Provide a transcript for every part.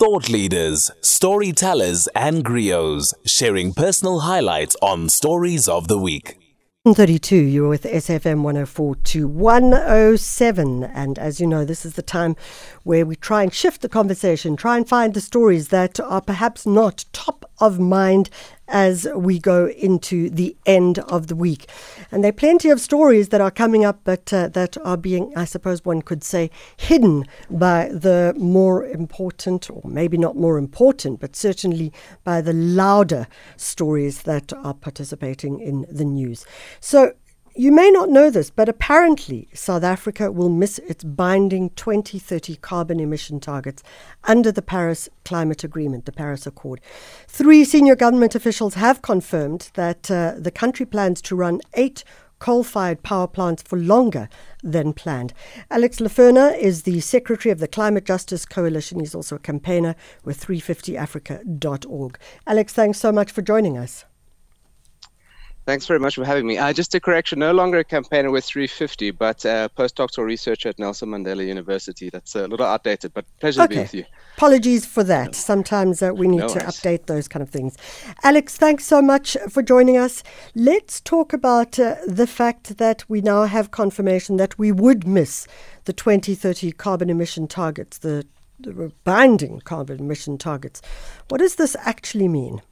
Thought leaders, storytellers, and griots sharing personal highlights on Stories of the Week. 32, you're with SFM 104 to 107. And as you know, this is the time where we try and shift the conversation, try and find the stories that are perhaps not top of mind as we go into the end of the week. And there are plenty of stories that are coming up, but uh, that are being, I suppose one could say, hidden by the more important, or maybe not more important, but certainly by the louder stories that are participating in the news. So you may not know this, but apparently South Africa will miss its binding 2030 carbon emission targets under the Paris Climate Agreement, the Paris Accord. Three senior government officials have confirmed that uh, the country plans to run eight coal fired power plants for longer than planned. Alex Lenferna is the secretary of the Climate Justice Coalition. He's also a campaigner with 350africa.org. Alex, thanks so much for joining us. Thanks very much for having me. Uh, just a correction, no longer a campaigner with 350, but uh, postdoctoral researcher at Nelson Mandela University. That's a little outdated, but pleasure okay. to be with you. Apologies for that. Sometimes uh, we need No to worries. update those kind of things. Alex, thanks so much for joining us. Let's talk about uh, the fact that we now have confirmation that we would miss the 2030 carbon emission targets, the, the binding carbon emission targets. What does this actually mean?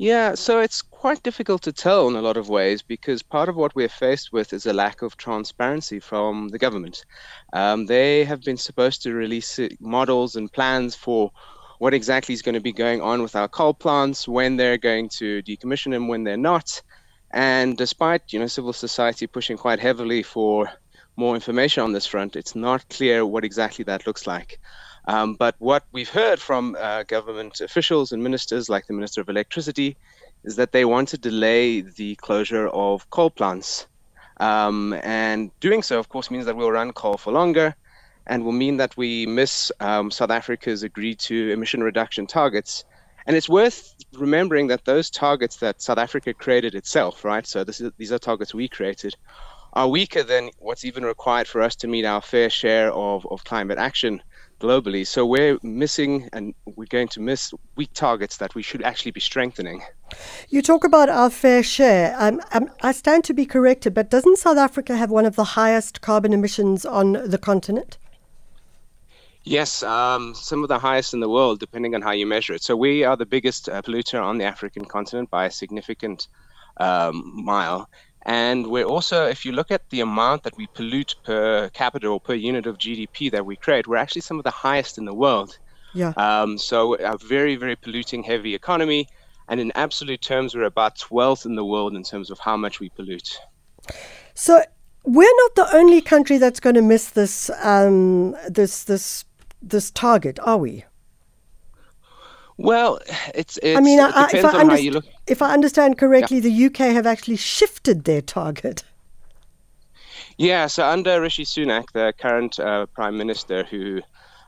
Yeah, so it's quite difficult to tell in a lot of ways because part of what we're faced with is a lack of transparency from the government. Um, they have been supposed to release uh, models and plans for what exactly is going to be going on with our coal plants, when they're going to decommission them, when they're not. And despite you know civil society pushing quite heavily for more information on this front, it's not clear what exactly that looks like. Um, but what we've heard from uh, government officials and ministers, like the Minister of Electricity, is that they want to delay the closure of coal plants. Um, and doing so, of course, means that we'll run coal for longer and will mean that we miss um, South Africa's agreed to emission reduction targets. And it's worth remembering that those targets that South Africa created itself, right? So is, these are targets we created, are weaker than what's even required for us to meet our fair share of, of climate action globally. So we're missing and we're going to miss weak targets that we should actually be strengthening. You talk about our fair share. Um, um, I stand to be corrected, but doesn't South Africa have one of the highest carbon emissions on the continent? Yes, um, some of the highest in the world, depending on how you measure it. So we are the biggest uh, polluter on the African continent by a significant um, mile. And we're also, if you look at the amount that we pollute per capita or per unit of GDP that we create, we're actually some of the highest in the world. Yeah. Um, so a very, very polluting heavy economy. And in absolute terms, we're about 12th in the world in terms of how much we pollute. So we're not the only country that's going to miss this um, this this this target, are we? Well, it's, it's I mean, it I, if I, how underst- you look. if I understand correctly, the UK have actually shifted their target. Yeah, so under Rishi Sunak, the current uh, prime minister, who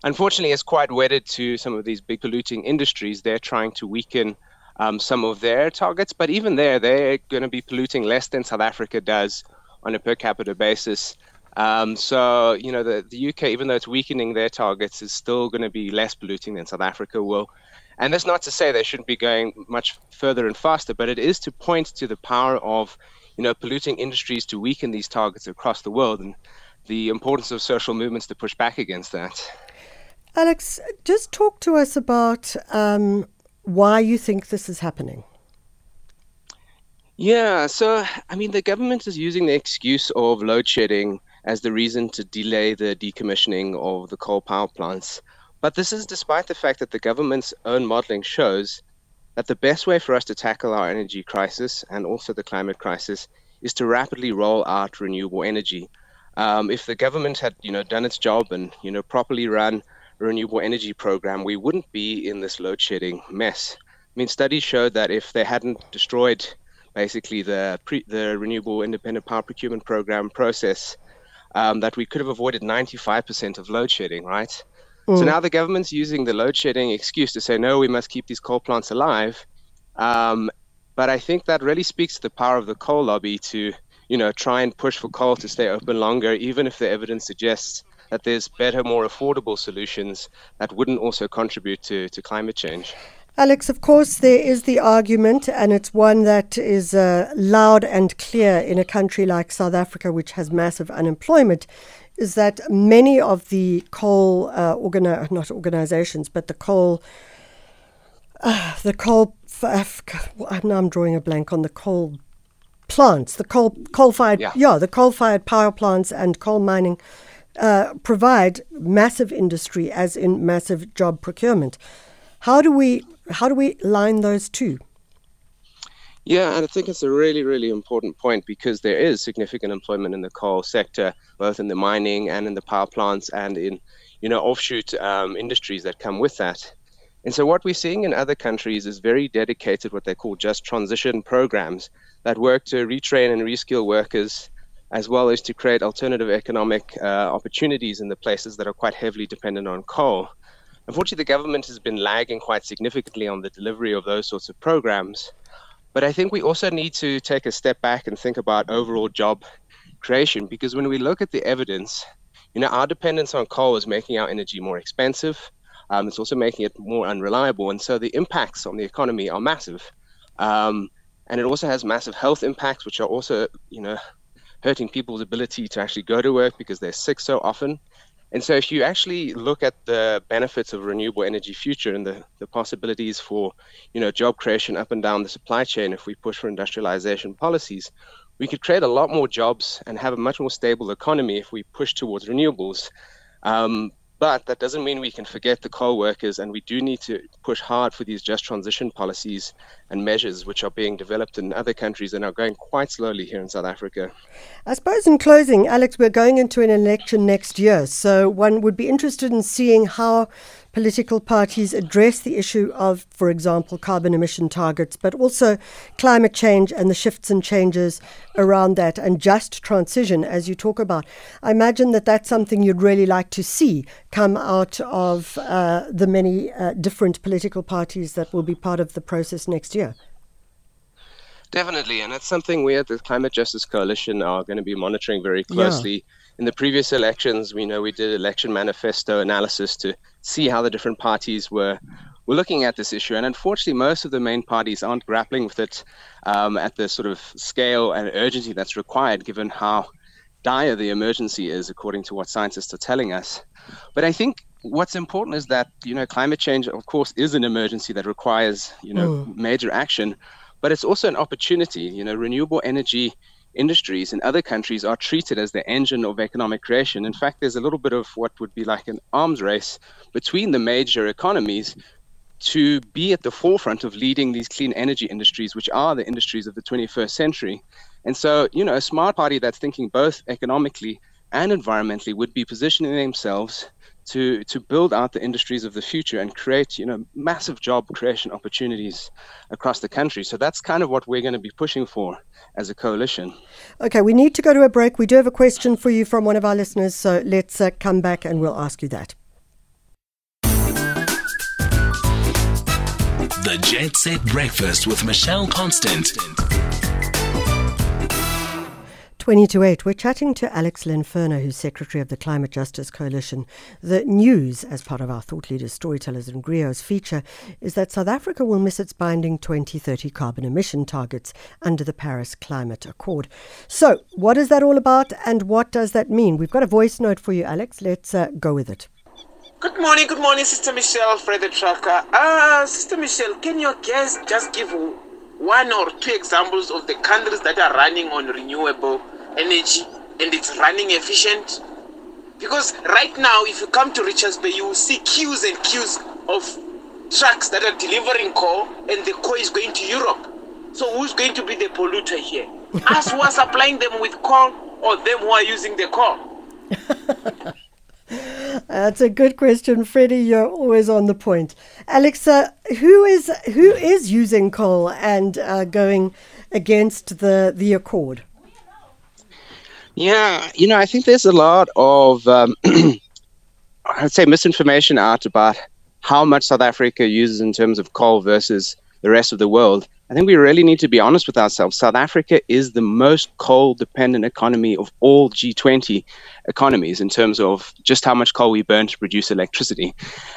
unfortunately is quite wedded to some of these big polluting industries, they're trying to weaken um, some of their targets. But even there, they're going to be polluting less than South Africa does on a per capita basis. Um, so, you know, the, the UK, even though it's weakening their targets, is still going to be less polluting than South Africa will. And that's not to say they shouldn't be going much further and faster, but it is to point to the power of, you know, polluting industries to weaken these targets across the world and the importance of social movements to push back against that. Alex, just talk to us about um, why you think this is happening. Yeah, so I mean, the government is using the excuse of load shedding as the reason to delay the decommissioning of the coal power plants. But this is despite the fact that the government's own modeling shows that the best way for us to tackle our energy crisis and also the climate crisis is to rapidly roll out renewable energy. Um, if the government had, you know, done its job and you know properly run a renewable energy program, we wouldn't be in this load shedding mess. I mean, studies showed that if they hadn't destroyed basically the pre- the renewable independent power procurement program process, um, that we could have avoided 95% of load shedding, right? So now the government's using the load shedding excuse to say, no, we must keep these coal plants alive. Um, but I think that really speaks to the power of the coal lobby to, you know, try and push for coal to stay open longer, even if the evidence suggests that there's better, more affordable solutions that wouldn't also contribute to, to climate change. Alex, of course, there is the argument, and it's one that is uh, loud and clear in a country like South Africa, which has massive unemployment, is that many of the coal uh, organi- not organizations, but the coal, uh, the coal, f- now I'm drawing a blank on the coal plants, the coal coal fired, yeah. yeah, the coal fired power plants and coal mining. Uh, provide massive industry as in massive job procurement. How do we how do we line those two? Yeah, and I think it's a really, really important point because there is significant employment in the coal sector, both in the mining and in the power plants and in, you know, offshoot um, industries that come with that. And so what we're seeing in other countries is very dedicated, what they call just transition programs that work to retrain and reskill workers, as well as to create alternative economic uh, opportunities in the places that are quite heavily dependent on coal. Unfortunately, the government has been lagging quite significantly on the delivery of those sorts of programs. But I think we also need to take a step back and think about overall job creation because when we look at the evidence, you know, our dependence on coal is making our energy more expensive. Um, it's also making it more unreliable. And so the impacts on the economy are massive. Um, and it also has massive health impacts, which are also, you know, hurting people's ability to actually go to work because they're sick so often. And so, if you actually look at the benefits of renewable energy future and the, the possibilities for, you know, job creation up and down the supply chain, if we push for industrialization policies, we could create a lot more jobs and have a much more stable economy if we push towards renewables. Um, but that doesn't mean we can forget the coal workers, and we do need to push hard for these just transition policies and measures which are being developed in other countries and are going quite slowly here in South Africa. I suppose, in closing, Alex, we're going into an election next year, so one would be interested in seeing how political parties address the issue of, for example, carbon emission targets, but also climate change and the shifts and changes around that and just transition, as you talk about. I imagine that that's something you'd really like to see come out of uh, the many uh, different political parties that will be part of the process next year. Definitely, and that's something we at the Climate Justice Coalition are going to be monitoring very closely. Yeah in the previous elections, we know we did election manifesto analysis to see how the different parties were were looking at this issue. And unfortunately, most of the main parties aren't grappling with it um, at the sort of scale and urgency that's required, given how dire the emergency is, according to what scientists are telling us. But I think what's important is that you know climate change, of course, is an emergency that requires you know mm. major action, but it's also an opportunity. You know, renewable energy industries in other countries are treated as the engine of economic creation. In fact, there's a little bit of what would be like an arms race between the major economies to be at the forefront of leading these clean energy industries, which are the industries of the 21st century. And so, you know, a smart party that's thinking both economically and environmentally would be positioning themselves to to build out the industries of the future and create you know massive job creation opportunities across the country. So that's kind of what we're going to be pushing for as a coalition. Okay we need to go to a break. We do have a question for you from one of our listeners so let's uh, come back and we'll ask you that. The jet set breakfast with michelle constant 20 to 8, we're chatting to Alex Lenferna, who's Secretary of the Climate Justice Coalition. The news, as part of our Thought Leaders, Storytellers and Griots feature, is that South Africa will miss its binding 2030 carbon emission targets under the Paris Climate Accord. So, what is that all about and what does that mean? We've got a voice note for you, Alex. Let's uh, go with it. Good morning, good morning, Sister Michelle, Fred the Trucker. Uh, Sister Michelle, can your guest just give one or two examples of the countries that are running on renewable energy and it's running efficient. Because right now, if you come to Richards Bay, you will see queues and queues of trucks that are delivering coal, and the coal is going to Europe. So who's going to be the polluter here? Us who are supplying them with coal, or them who are using the coal? That's a good question, Freddie. You're always on the point. Alexa, who is who is using coal and uh, going against the the accord? Yeah, you know, I think there's a lot of, um, I'd say, misinformation out about how much South Africa uses in terms of coal versus the rest of the world, I think we really need to be honest with ourselves. South Africa is the most coal dependent economy of all G20 economies in terms of just how much coal we burn to produce electricity.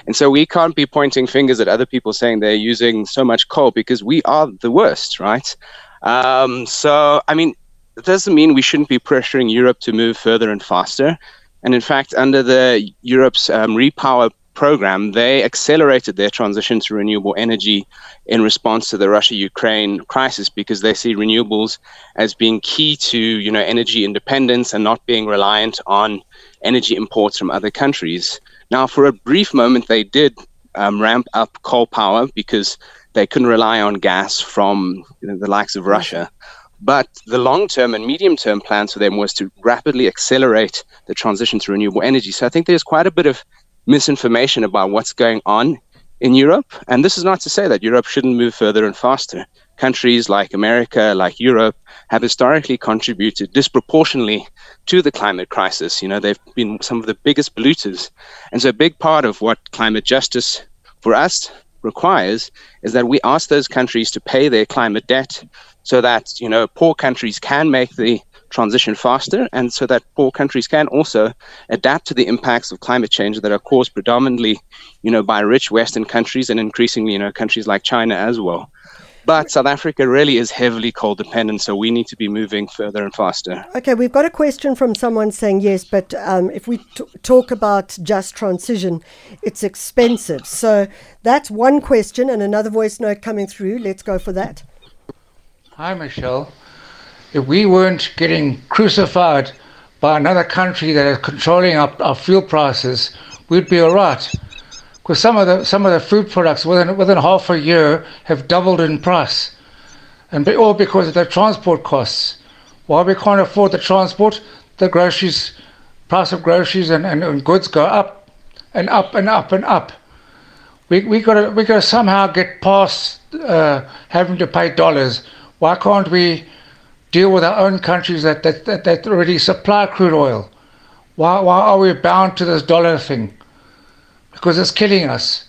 And so we can't be pointing fingers at other people saying they're using so much coal because we are the worst, right? Um, so, I mean, it doesn't mean we shouldn't be pressuring Europe to move further and faster. And in fact, under the Europe's um, repower program, they accelerated their transition to renewable energy in response to the Russia-Ukraine crisis because they see renewables as being key to, you know, energy independence and not being reliant on energy imports from other countries. Now, for a brief moment, they did um, ramp up coal power because they couldn't rely on gas from you know, the likes of Russia. But the long term and medium term plans for them was to rapidly accelerate the transition to renewable energy. So I think there's quite a bit of misinformation about what's going on in Europe. And this is not to say that Europe shouldn't move further and faster. Countries like America, like Europe, have historically contributed disproportionately to the climate crisis. You know, they've been some of the biggest polluters. And so a big part of what climate justice for us requires is that we ask those countries to pay their climate debt so that, you know, poor countries can make the transition faster and so that poor countries can also adapt to the impacts of climate change that are caused predominantly you know by rich western countries and increasingly you know countries like china as well but South Africa really is heavily coal dependent, so we need to be moving further and faster. Okay, we've got a question from someone saying yes, but um, if we t- talk about just transition, it's expensive. So that's one question, and another voice note coming through. Let's go for that. Hi, Michelle if we weren't getting crucified by another country that is controlling our, our fuel prices, we'd be all right. Because some of the some of the food products within within half a year have doubled in price, and be, all because of the transport costs. Why we can't afford the transport, the groceries, price of groceries and, and, and goods go up, and up and up and up. We we gotta we gotta somehow get past uh, having to pay dollars. Why can't we? deal with our own countries that, that, that, that already supply crude oil? Why, why are we bound to this dollar thing? Because it's killing us.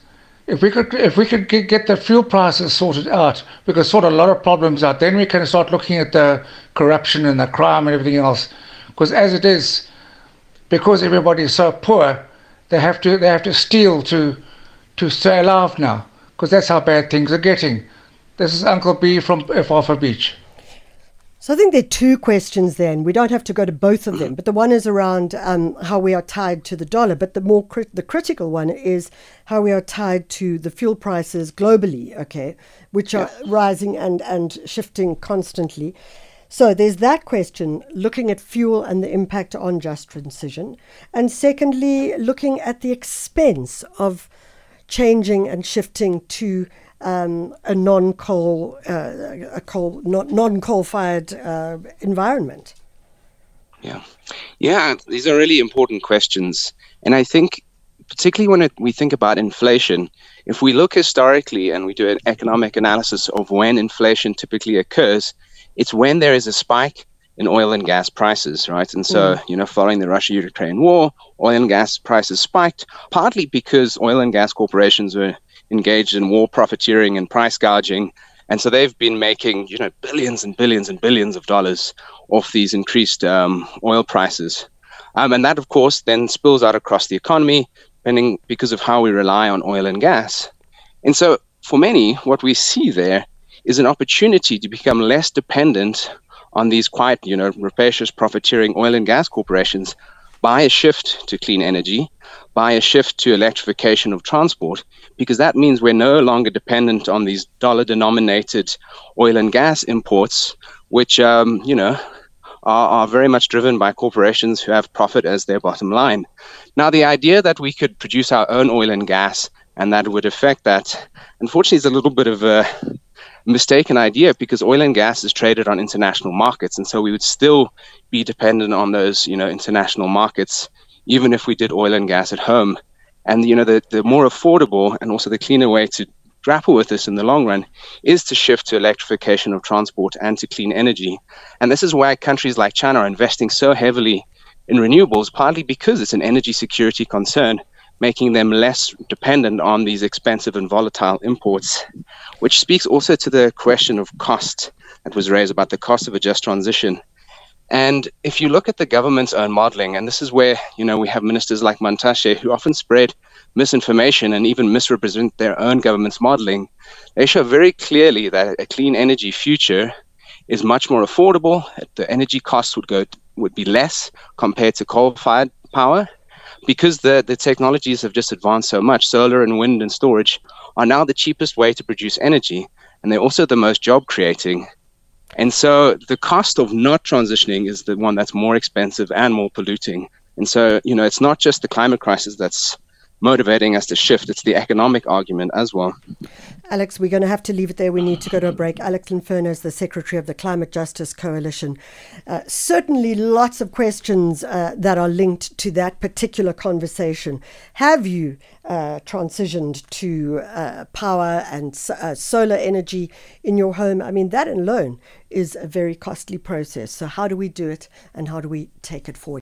If we could, if we could get the fuel prices sorted out, we could sort a lot of problems out. Then we can start looking at the corruption and the crime and everything else. Because as it is, because everybody is so poor, they have to they have to steal to to stay alive now. Because that's how bad things are getting. This is Uncle B from Alpha Beach. So I think there are two questions then. We don't have to go to both of them, but the one is around um, how we are tied to the dollar, but the more the critical one is how we are tied to the fuel prices globally, okay, which are yeah. rising and and shifting constantly. So there's that question, looking at fuel and the impact on just transition, and secondly, looking at the expense of changing and shifting to um, a non-coal, uh, a coal, not non-coal-fired uh, environment? Yeah, yeah, these are really important questions, and I think particularly when it, we think about inflation, if we look historically and we do an economic analysis of when inflation typically occurs, it's when there is a spike in oil and gas prices, right? And so, mm. you know, following the Russia Ukraine war, oil and gas prices spiked, partly because oil and gas corporations were engaged in war profiteering and price gouging. And so they've been making, you know, billions and billions and billions of dollars off these increased um, oil prices. Um, and that, of course, then spills out across the economy, depending because of how we rely on oil and gas. And so for many, what we see there is an opportunity to become less dependent on these quite, you know, rapacious profiteering oil and gas corporations by a shift to clean energy, by a shift to electrification of transport, because that means we're no longer dependent on these dollar denominated oil and gas imports, which, um, you know, are, are very much driven by corporations who have profit as their bottom line. Now, the idea that we could produce our own oil and gas and that would affect that, unfortunately, is a little bit of a mistaken idea because oil and gas is traded on international markets. And so we would still be dependent on those, you know, international markets even if we did oil and gas at home. And you know, the, the more affordable and also the cleaner way to grapple with this in the long run is to shift to electrification of transport and to clean energy. And this is why countries like China are investing so heavily in renewables, partly because it's an energy security concern, making them less dependent on these expensive and volatile imports, which speaks also to the question of cost that was raised about the cost of a just transition. And if you look at the government's own modeling, and this is where you know we have ministers like Mantashe who often spread misinformation and even misrepresent their own government's modeling, they show very clearly that a clean energy future is much more affordable. The energy costs would go would be less compared to coal-fired power, because the, the technologies have just advanced so much. Solar and wind and storage are now the cheapest way to produce energy, and they're also the most job creating. And so the cost of not transitioning is the one that's more expensive and more polluting. And so, you know, it's not just the climate crisis that's motivating us to shift. It's the economic argument as well. Alex, we're going to have to leave it there. We need to go to a break. Alex Lenferna is the Secretary of the Climate Justice Coalition. Uh, certainly lots of questions uh, that are linked to that particular conversation. Have you uh, transitioned to uh, power and uh, solar energy in your home? I mean, that alone is a very costly process. So, how do we do it and how do we take it forward?